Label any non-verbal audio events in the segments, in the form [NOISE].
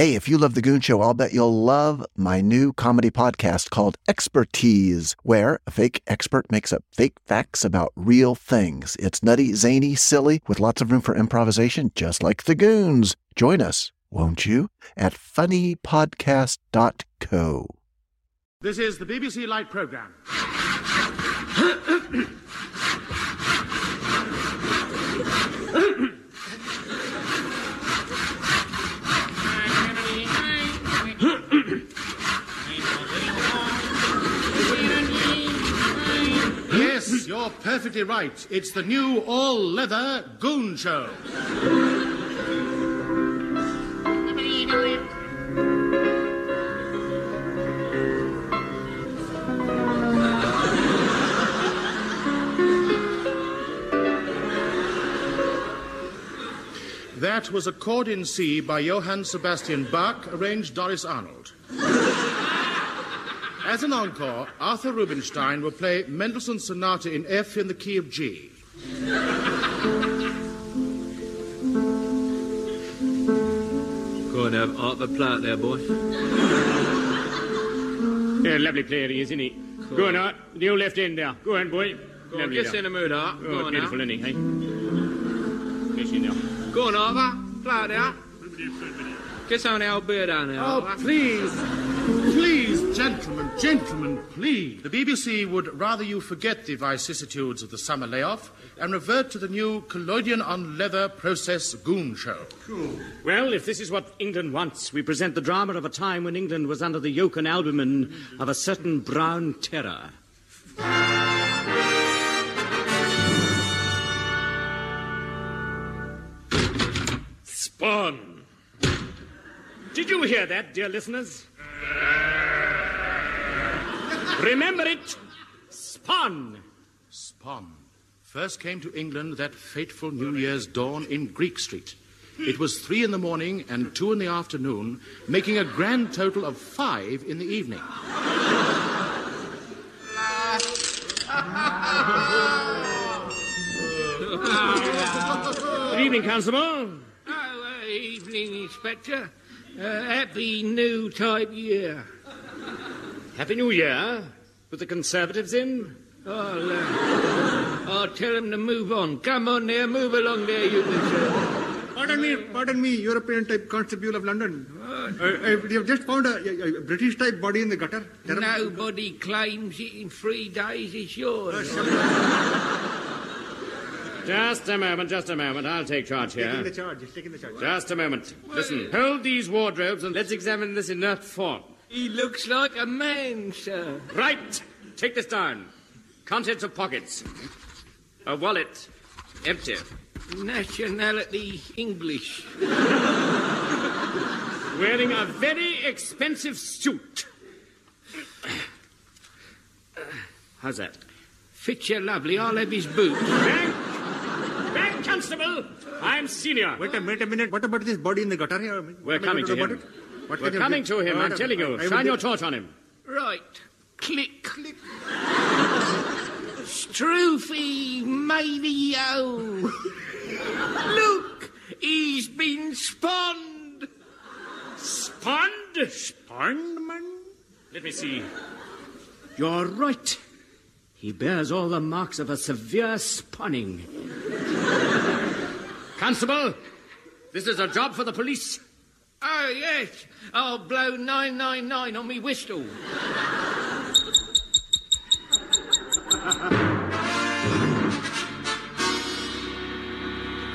Hey, if you love The Goon Show, I'll bet you'll love my new comedy podcast called Expertise, where a fake expert makes up fake facts about real things. It's nutty, zany, silly, with lots of room for improvisation, just like The Goons. Join us, won't you, at funnypodcast.co. This is the BBC Light Programme. [LAUGHS] yes, you're perfectly right. It's the new all leather Goon Show. That was a chord in C by Johann Sebastian Bach, arranged Doris Arnold. As an encore, Arthur Rubinstein will play Mendelssohn's Sonata in F in the key of G. Go and have Arthur Platt there, boy. [LAUGHS] Yeah, lovely player he is, isn't he? Go on, Art. The old left end there. Go on, boy. Go on, Lovely get in the mood, Art. Go Oh, on beautiful, now. isn't he? Hey? Yes, you know. Go on, Arthur. Platt there. Get some of the old beer down there. Oh, please, please, gentlemen, gentlemen, please. The BBC would rather you forget the vicissitudes of the summer layoff and revert to the new collodion on leather process goon show. Cool. Well, if this is what England wants, we present the drama of a time when England was under the yoke and albumen of a certain brown terror. Spawn. Did you hear that, dear listeners? Remember it. Spawn. Spawn first came to England that fateful New Year's dawn in Greek Street. It was three in the morning and two in the afternoon, making a grand total of five in the evening. Good evening, Constable. Oh, uh, evening, Inspector. Uh, happy new type year. Happy New Year. With the Conservatives in? I'll, uh, I'll tell him to move on. Come on there, move along there, you. Pardon me, pardon me, European type constable of London. Uh, uh, we have just found a, a- British type body in the gutter. Terrible. Nobody claims it in three days. It's yours. Just a moment, just a moment. I'll take charge here. Taking the charge, taking the charge. Just a moment. Listen, hold these wardrobes and let's examine this inert form. He looks like a man, sir. Right. Take this down. Contents of pockets. A wallet. Empty. Nationality English. Wearing a very expensive suit. How's that? Fits you lovely. I'll have his boots. Back! Back, Constable! I'm senior. Wait a minute, a minute. What about this body in the gutter here? We're What coming to about him. It? What We're can you coming to him, I'm telling you. I- I Shine your torch on him. Right. Click. Click. Stroofy Madio. Oh. Look, he's been spawned. Spawned? Spawned, man? Let me see. You're right. He bears all the marks of a severe spawning. Constable, this is a job for the police. Oh, yes. I'll blow 999 on me whistle.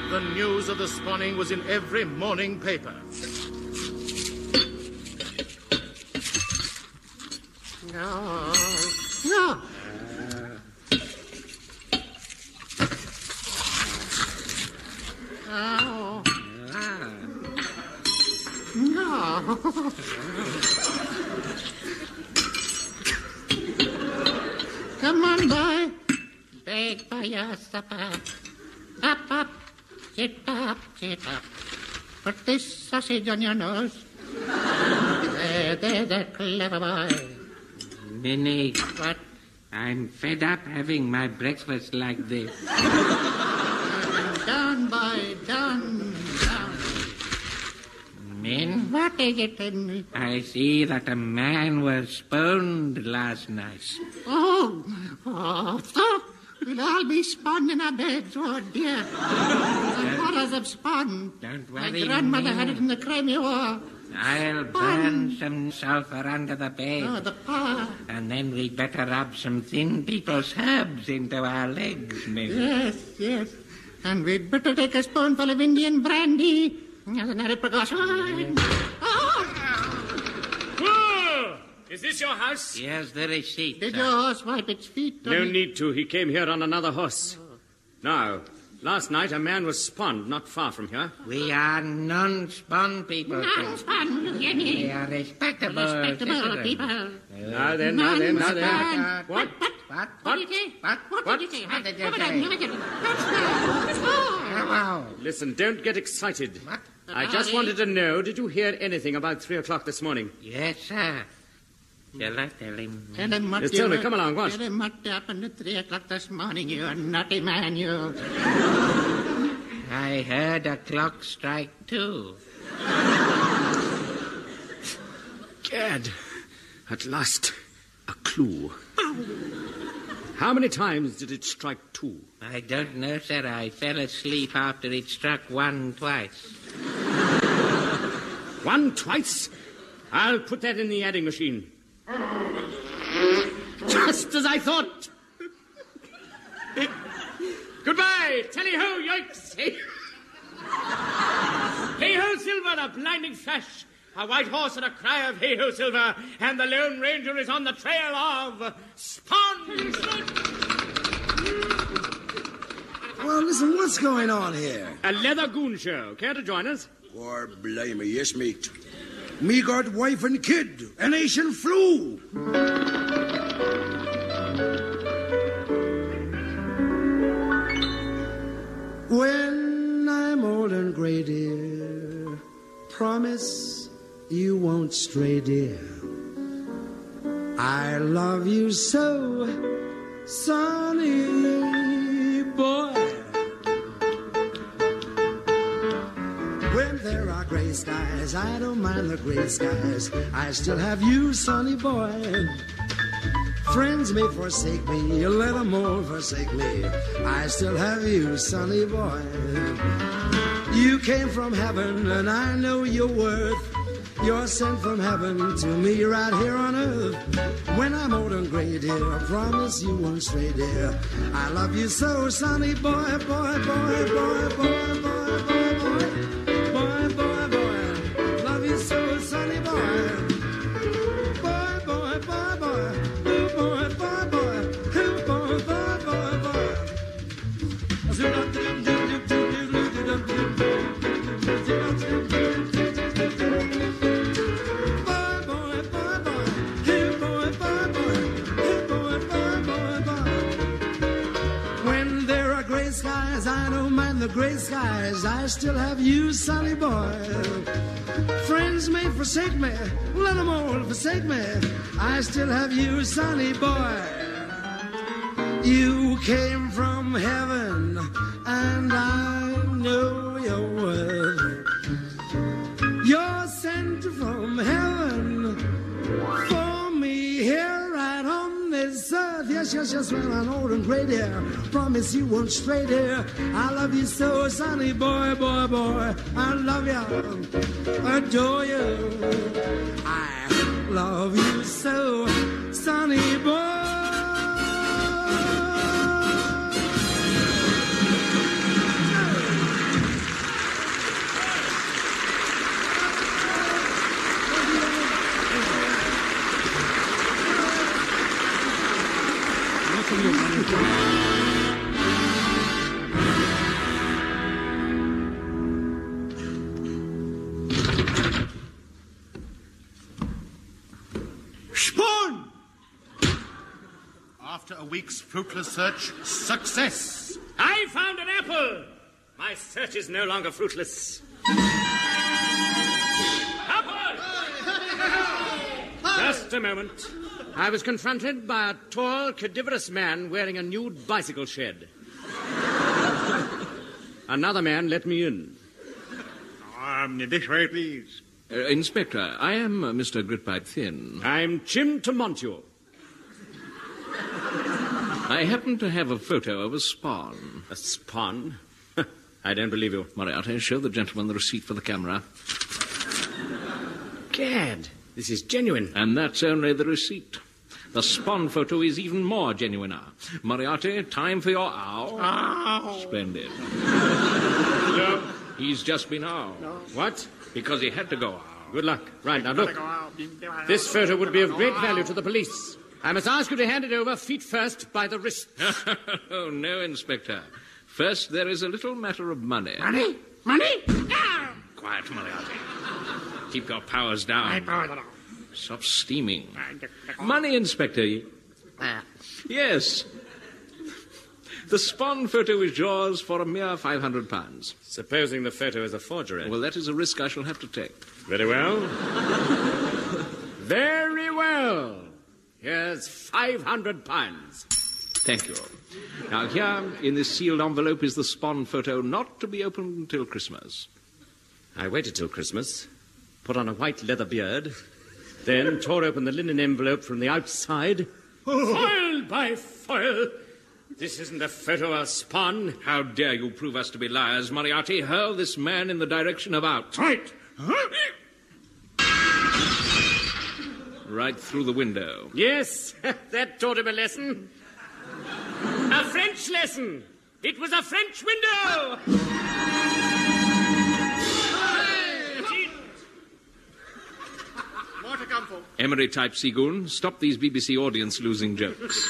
The news of the spawning was in every morning paper. No, no. No. [LAUGHS] Come on, boy. Beg for your supper. Up, up. Sit up, sit up. Put this sausage on your nose. There, there's a clever boy. Minnie, What? I'm fed up having my breakfast like this. Down, boy, down, What is it? in- I see that a man was sponed last night. Oh, oh, so we'll all be spun in our beds. Oh, dear. the horrors of spun. Don't worry. My grandmother men. had it in the Crimea War. I'll burn some sulfur under the bed. Oh, the power. And then we'd better rub some thin people's herbs into our legs, maybe. Yes, yes. And we'd better take a spoonful of Indian brandy as an added precaution. Oh, Whoa! Is this your house? Yes, the receipt. did sir. your horse wipe its feet? No need to. He came here on another horse. Now, last night a man was spawned not far from here. We are non-spawn people. Non-spun, you? We are respectable, Respectable citizens. people. Now then, now then, now then. Non-spun. What? What? What did you say? What? What, What? did you say? What did you Come say? on, come on. That's. Hello. Listen, don't get excited. What? I just wanted to know, did you hear anything about three o'clock this morning? Yes, sir. Shall I tell him? Tell him what Yes, you tell me, come along, what? Tell him what happened at three o'clock this morning, you naughty man, you. I heard a clock strike two. Gad, at last, a clue. How many times did it strike two? I don't know, sir. I fell asleep after it struck one twice. One twice? I'll put that in the adding machine. Just as I thought. Goodbye, tally ho! Hey hey ho, Silver, a blinding flash, a white horse and a cry of hey ho, Silver, and the Lone Ranger is on the trail of Spawn! Well, listen, what's going on here? A leather goon show. Care to join us? Or blame me, yes, mate. Me got wife and kid, an Asian flu. When I'm old and gray, dear, promise you won't stray, dear. I love you so, sonny boy. Skies, I don't mind the gray skies. I still have you, sonny boy. Friends may forsake me, you let them all forsake me. I still have you, sonny boy. You came from heaven, and I know your worth. You're sent from heaven to me right here on earth. When I'm old and gray, dear, I promise you won't stray, dear. I love you so, sonny boy, boy, boy, boy, boy, boy, boy, boy. Boy, gray skies. I still have you, sonny boy. Friends may forsake me, let them all forsake me. I still have you, sonny boy. You came from heaven, and I yes, when I'm old and gray, dear. Promise you won't stray, dear. I love you so, sonny boy, boy, boy. I love you, adore you. I love you so, sonny boy. Fruitless search, success. I found an apple! My search is no longer fruitless. Apple! Just a moment. I was confronted by a tall, cadaverous man wearing a nude bicycle shed. Another man let me in. Um, this way, please. Uh, Inspector, I am uh, Mr. Grytpype-Thynne. I'm Jim Tamontio. I happen to have a photo of a spawn. A spawn? [LAUGHS] I don't believe you. Moriarty, show the gentleman the receipt for the camera. Gad, this is genuine. And that's only the receipt. The spawn photo is even more genuine. Now. Moriarty, time for your owl. Ow. Splendid. [LAUGHS] He's just been owl. What? Because he had to go owl. Good luck. Right, now look. This photo would be of great value to the police. I must ask you to hand it over feet first by the wrist. [LAUGHS] oh, no, Inspector. First, there is a little matter of money. Money? Money? Ah! Quiet, Moriarty. Keep your powers down. Stop steaming. Money, Inspector. Ah. Yes. The spawn photo is yours for a mere five hundred pounds. Supposing the photo is a forgery. Well, that is a risk I shall have to take. Very well. [LAUGHS] Very well. Here's 500 pounds. Thank you. Now, here in this sealed envelope is the spawn photo, not to be opened until Christmas. I waited till Christmas, put on a white leather beard, then [LAUGHS] tore open the linen envelope from the outside. Foil by foil! This isn't a photo of Spawn. How dare you prove us to be liars, Moriarty? Hurl this man in the direction of out. Right. Right through the window. Yes, [LAUGHS] that taught him a lesson. A French lesson. It was a French window. More to come, folks. Emery type Seagoon, stop these BBC audience losing jokes.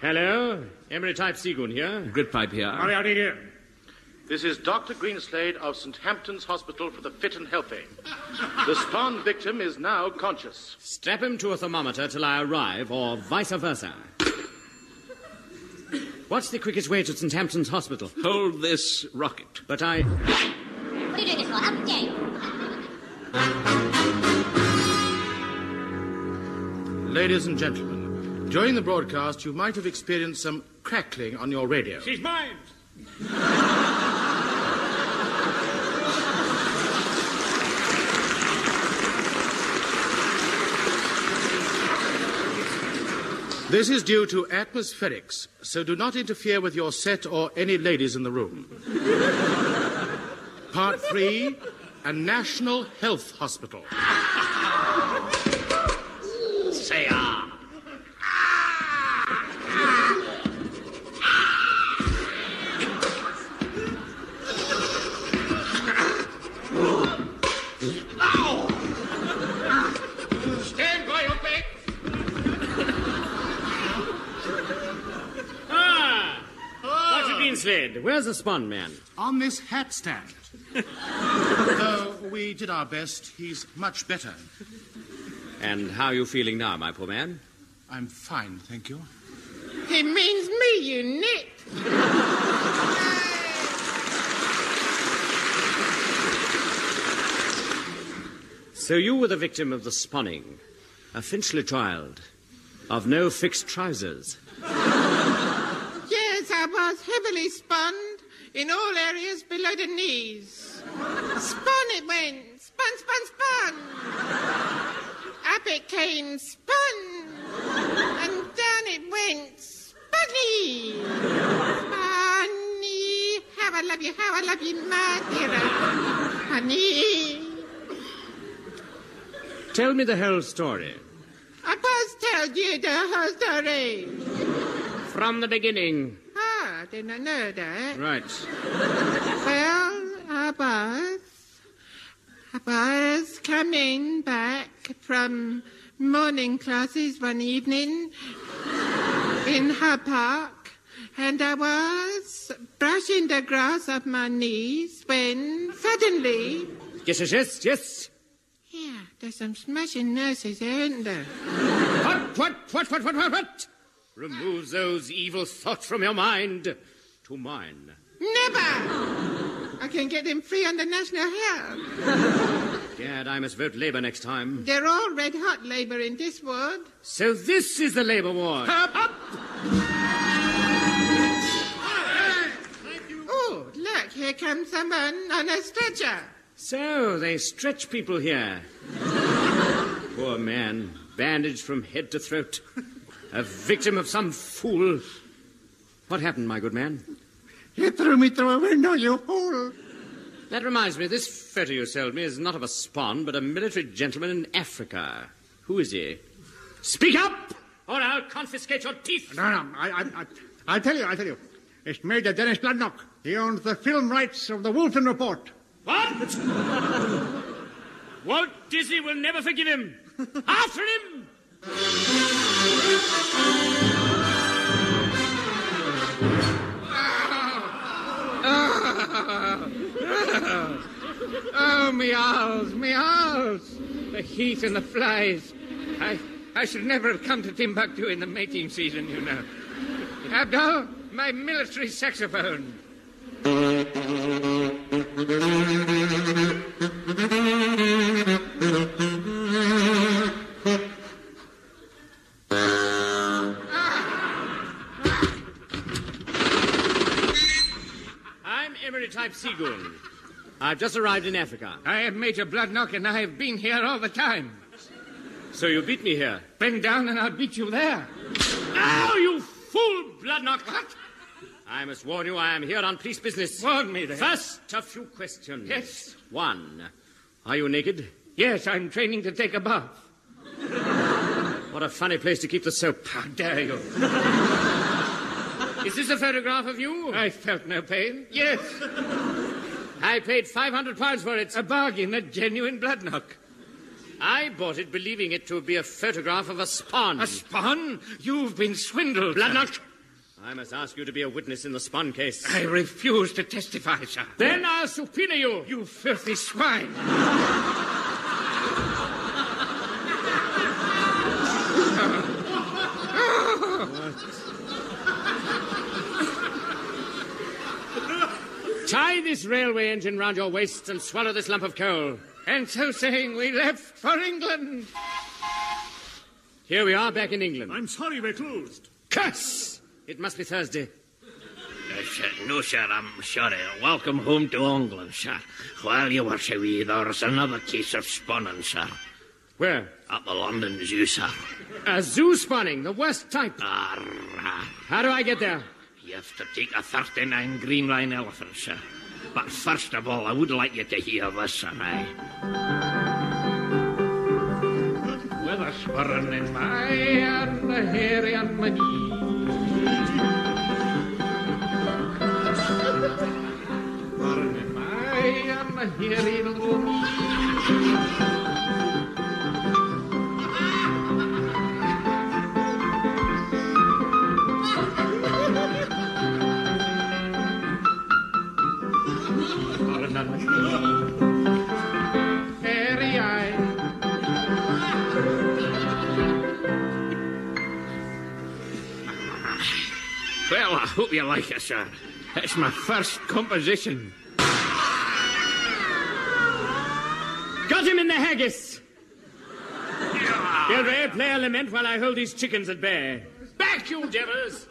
Hello, Emery Type Seagoon here. Grytpype here. Moriarty here. This is Dr. Greenslade of St. Hampton's Hospital for the Fit and Healthy. The spawn victim is now conscious. Strap him to a thermometer till I arrive, or vice versa. What's the quickest way to St. Hampton's Hospital? Hold this rocket. But I. What are you doing this for? Update. Ladies and gentlemen, during the broadcast, you might have experienced some crackling on your radio. She's mine. This is due to atmospherics, so do not interfere with your set or any ladies in the room. [LAUGHS] Part three a national health hospital. Say ah. Stand by, Opie. Ah! Dr. Where's the spawn man? On this hat stand. [LAUGHS] Though we did our best, he's much better. And how are you feeling now, my poor man? I'm fine, thank you. He means me, you nit. So you were the victim of the spawning, a Finchley child, of no fixed trousers. Was heavily spun in all areas below the knees. Spun it went. Spun, spun, spun. Up it came, spun. And down it went, spunny. Spunny. How I love you, how I love you, my dear. Honey. Tell me the whole story. I must tell you the whole story. From the beginning. I did not know that. Right. Well, I was. I was coming back from morning classes one evening in her Park, and I was brushing the grass off my knees when suddenly. Yes, yes, yes, yes. Yeah, there's some smashing nurses there, eh, isn't there? What, what, what, what, what, what, what? Remove those evil thoughts from your mind to mine. Never! I can get them free on the national health. Gad, I must vote Labour next time. They're all red hot Labour in this ward. So this is the Labour ward. Oh, look, here Here comes a man on a stretcher. So, they stretch people here. Poor man, bandaged from head to throat. A victim of some fool. What happened, my good man? You threw me through a window, you fool. That reminds me, this photo you sold me is not of a spawn, but a military gentleman in Africa. Who is he? Speak up, or I'll confiscate your teeth. No, no, I, I, I, I'll tell you, I'll tell you. It's Major Dennis Bloodnok. He owns the film rights of the Wolfenden Report. What? [LAUGHS] Walt Disney will never forgive him. After him! [LAUGHS] Oh, me owls, me owls. The heat and the flies. I, I should never have come to Timbuktu in the mating season, you know. Abdul, my military saxophone. [LAUGHS] I'm Type I've just arrived in Africa. I am Major Bloodnok, and I have been here all the time. So you beat me here? Bend down, and I'll beat you there. Now, you fool, Bloodnok! What? I must warn you, I am here on police business. Warn me then. First, a few questions. Yes. One, are you naked? Yes, I'm training to take a bath. What a funny place to keep the soap. How dare you? Is this a photograph of you? I felt no pain. Yes. I paid 500 pounds for it. A bargain, a genuine Bloodnok. I bought it believing it to be a photograph of a spawn. A spawn? You've been swindled. Bloodnok! I must ask you to be a witness in the spawn case. I refuse to testify, sir. Then I'll subpoena you. You filthy swine. Tie this railway engine round your waist and swallow this lump of coal. And so saying, we left for England. Here we are back in England. I'm sorry we're closed. Curse! It must be Thursday. Uh, sir, no, sir, I'm sorry. Welcome home to England, sir. While you were away, there's another case of spawning, sir. Where? At the London Zoo, sir. A zoo spawning, the worst type. Arrah. How do I get there? You have to take a 39 Green Line elephant, sir. But first of all, I would like you to hear this, sir. Aye. With a spurring in my and a hairy on my knee. Spurring in my and a hairy little knee. Well, I hope you like it, sir. It's my first composition. Got him in the haggis. Gilray, play a lament while I hold these chickens at bay. Back, you devils!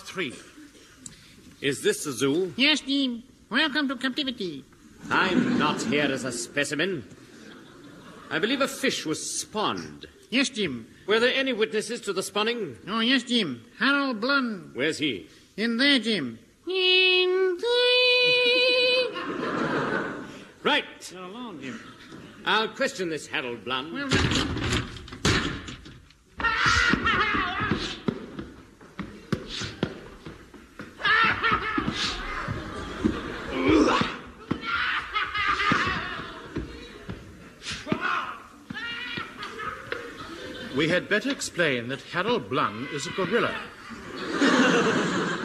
Part 3. Is this the zoo? Yes, Jim. Welcome to captivity. I'm not here as a specimen. I believe a fish was spawned. Yes, Jim. Were there any witnesses to the spawning? Oh, yes, Jim. Harold Blund. Where's he? In there, Jim. In there. Right. You're alone, Jim. I'll question this Harold Blund. Well, We had better explain that Harold Blun is a gorilla.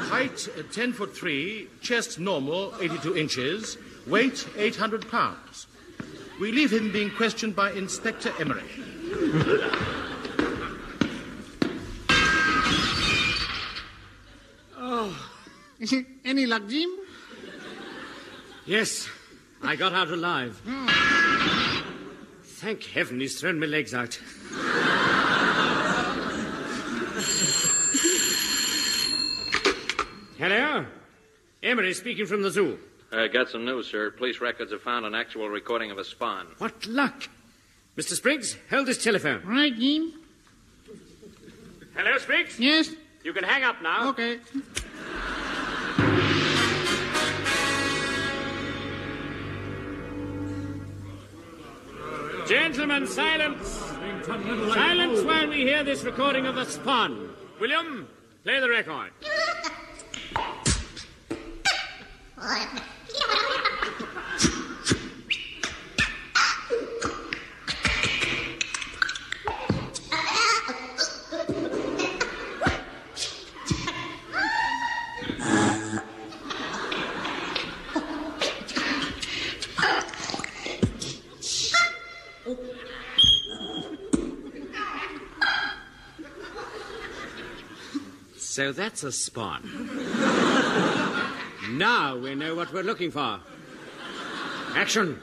Height uh, 10 foot 3, chest normal 82 inches, weight 800 pounds. We leave him being questioned by Inspector Emery. Oh. Is it any luck, Jim? Yes, I got out alive. Thank heaven he's thrown my legs out. Hello? Emery speaking from the zoo. I got some news, sir. Police records have found an actual recording of a spawn. What luck. Mr. Spriggs, hold this telephone. Right, Jim. Hello, Spriggs? Yes. You can hang up now. Okay. Gentlemen, silence. Silence while we hear this recording of the spawn. William, play the record. So that's a spawn. Now we know what we're looking for. Action.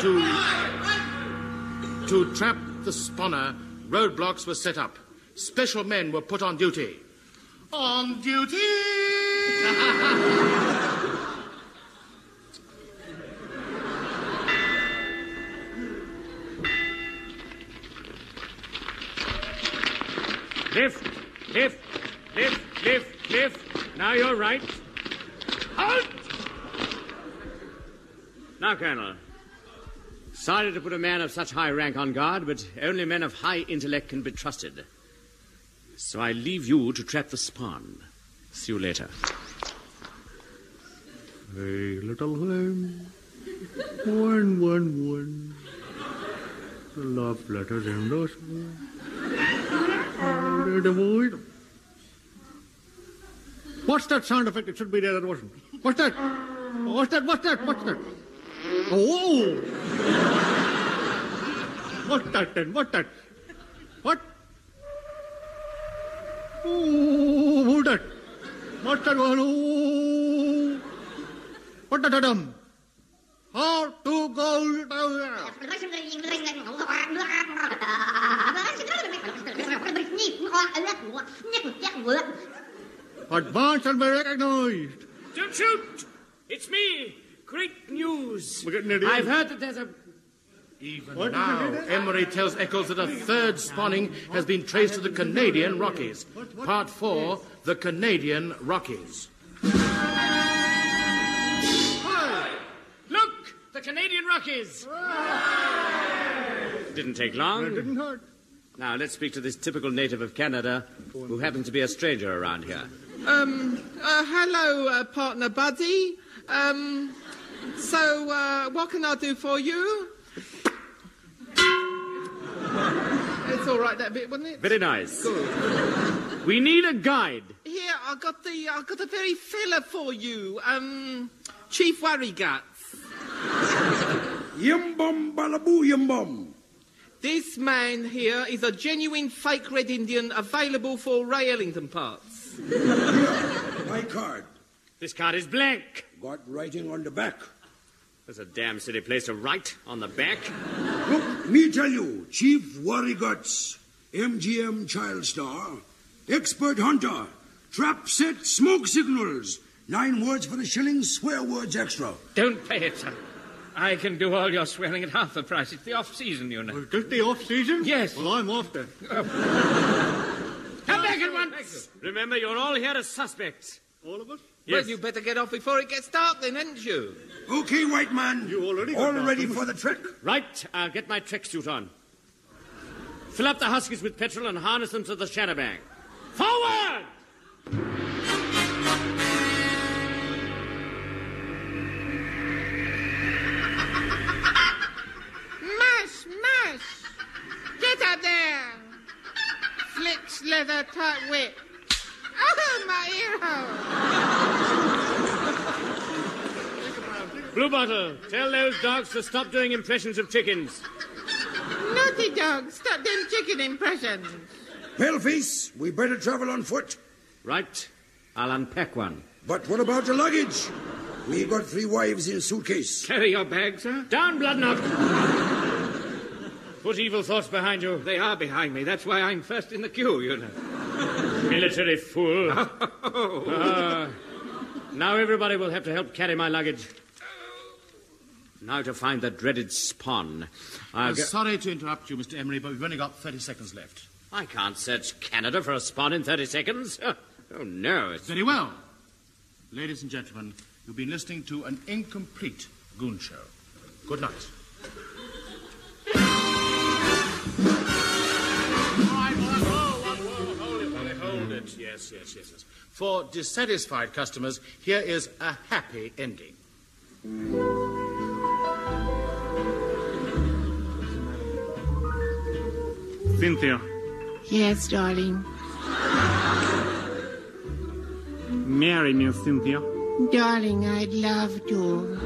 To, to trap the spawner, roadblocks were set up. Special men were put on duty. On duty! [LAUGHS] right. Halt! Now, Colonel. Sorry to put a man of such high rank on guard, but only men of high intellect can be trusted. So I leave you to trap the spawn. See you later. Hey, little hen, one, one, one. The love letters in those. What's that sound effect? It should be there. That wasn't. What's that? What's that? What's that? What's that? Oh! What's that then? What's that? What? Oh, who's that? What's that one? Oh! What the dum? How to go down? Advance and be recognized. Don't shoot! It's me! Great news! We're getting idiot. I've heard that there's a. Even What? now, Emery tells Eccles that a third spawning has been traced to the Canadian Rockies. Part 4, the Canadian Rockies. Look! The Canadian Rockies! Didn't take long. It didn't hurt. Now, let's speak to this typical native of Canada who happens to be a stranger around here. Um, uh, hello, uh, partner Buddy. Um, so, uh, what can I do for you? it's all right, that bit, wasn't it? Very nice. Good. We need a guide. Here, I got the, I got a very fella for you. Um, Chief Worryguts. Yum bum balaboo yum bum. This man here is a genuine fake Red Indian available for Ray Ellington parts. My card. This card is blank. Got writing on the back. There's a damn silly place to write on the back. Look, Me tell you, Chief Worry Guts, MGM Child Star, Expert Hunter, Trap Set Smoke Signals, nine words for the shilling, swear words extra. Don't pay it, sir. I can do all your swearing at half the price. It's the off season, you know. Just the off season? Yes. Well, I'm off then. Come [LAUGHS] back at once! Remember, you're all here as suspects. All of us? Well, you better get off before it gets dark, then, hadn't you? Okay, white man. You already All that, ready for the trick? Right, I'll get my tracksuit on. Fill up the huskies with petrol and harness them to the shadowbang. Forward! Flicks leather tight whip. Oh, my hero! Bluebottle, tell those dogs to stop doing impressions of chickens. Naughty dog, stop them chicken impressions. Paleface, we better travel on foot. Right, I'll unpack one. But what about the luggage? We got three wives in suitcase. Carry your bag, sir. Down, Bloodnok! Put evil thoughts behind you. They are behind me. That's why I'm first in the queue, you know. [LAUGHS] Military fool. Ah, now everybody will have to help carry my luggage. Now to find the dreaded spawn. I'll I'm go- sorry to interrupt you, Mr. Emery, but we've only got 30 seconds left. I can't search Canada for a spawn in 30 seconds. [LAUGHS] Oh, no. It's... Very well. Ladies and gentlemen, you've been listening to an incomplete goon show. Good night. Hold it. Yes, yes, yes, yes. For dissatisfied customers, here is a happy ending. Cynthia, Yes, darling. marry me, Cynthia. Darling, I'd love to.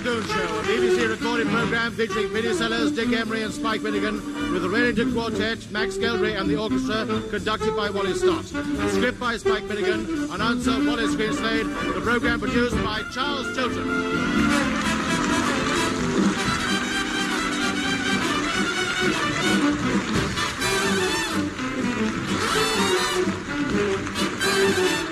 Goon Show, a BBC recorded program featuring Vinnie Sellers, Dick Emery, and Spike Finnegan, with the Ray Ellington Quartet, Max Geldray, and the orchestra, conducted by Wally Stott. Script by Spike Finnegan, announcer Wallace Greenslade, the program produced by Charles Chilton. Man,